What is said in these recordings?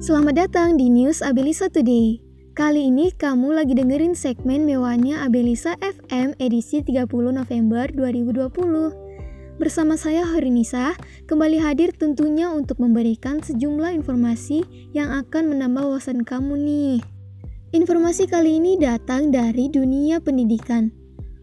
Selamat datang di News Abelisa Today. Kali ini kamu lagi dengerin segmen mewahnya Abelisa FM edisi 30 November 2020. Bersama saya Horinisa, kembali hadir tentunya untuk memberikan sejumlah informasi yang akan menambah wawasan kamu nih. Informasi kali ini datang dari dunia pendidikan.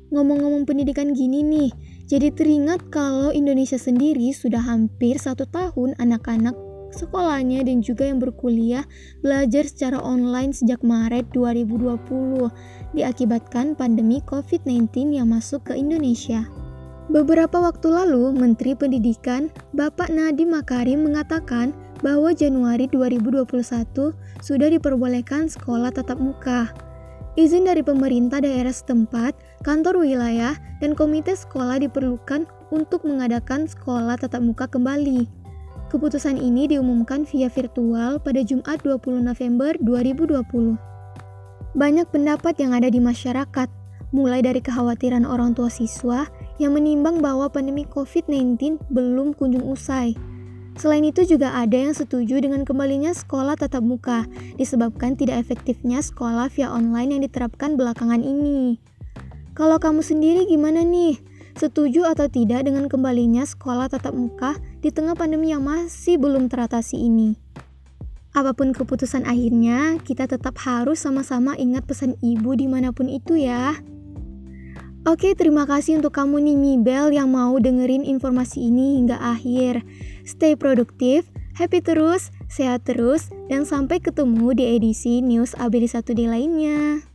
Ngomong-ngomong pendidikan gini nih, jadi teringat kalau Indonesia sendiri sudah hampir satu tahun anak-anak sekolahnya dan juga yang berkuliah belajar secara online sejak Maret 2020 diakibatkan pandemi COVID-19 yang masuk ke Indonesia. Beberapa waktu lalu, Menteri Pendidikan Bapak Nadiem Makarim mengatakan bahwa Januari 2021 sudah diperbolehkan sekolah tatap muka. Izin dari pemerintah daerah setempat, kantor wilayah, dan komite sekolah diperlukan untuk mengadakan sekolah tatap muka kembali. Keputusan ini diumumkan via virtual pada Jumat 20 November 2020. Banyak pendapat yang ada di masyarakat, mulai dari kekhawatiran orang tua siswa yang menimbang bahwa pandemi COVID-19 belum kunjung usai. Selain itu juga ada yang setuju dengan kembalinya sekolah tatap muka disebabkan tidak efektifnya sekolah via online yang diterapkan belakangan ini. Kalau kamu sendiri gimana nih? Setuju atau tidak dengan kembalinya sekolah tatap muka di tengah pandemi yang masih belum teratasi ini? Apa pun keputusan akhirnya, kita tetap harus sama-sama ingat pesan ibu di mana pun itu ya. Oke, terima kasih untuk kamu nih Mibel yang mau dengerin informasi ini hingga akhir. Stay produktif, happy terus, sehat terus, dan sampai ketemu di edisi News Abdi 1 d lainnya.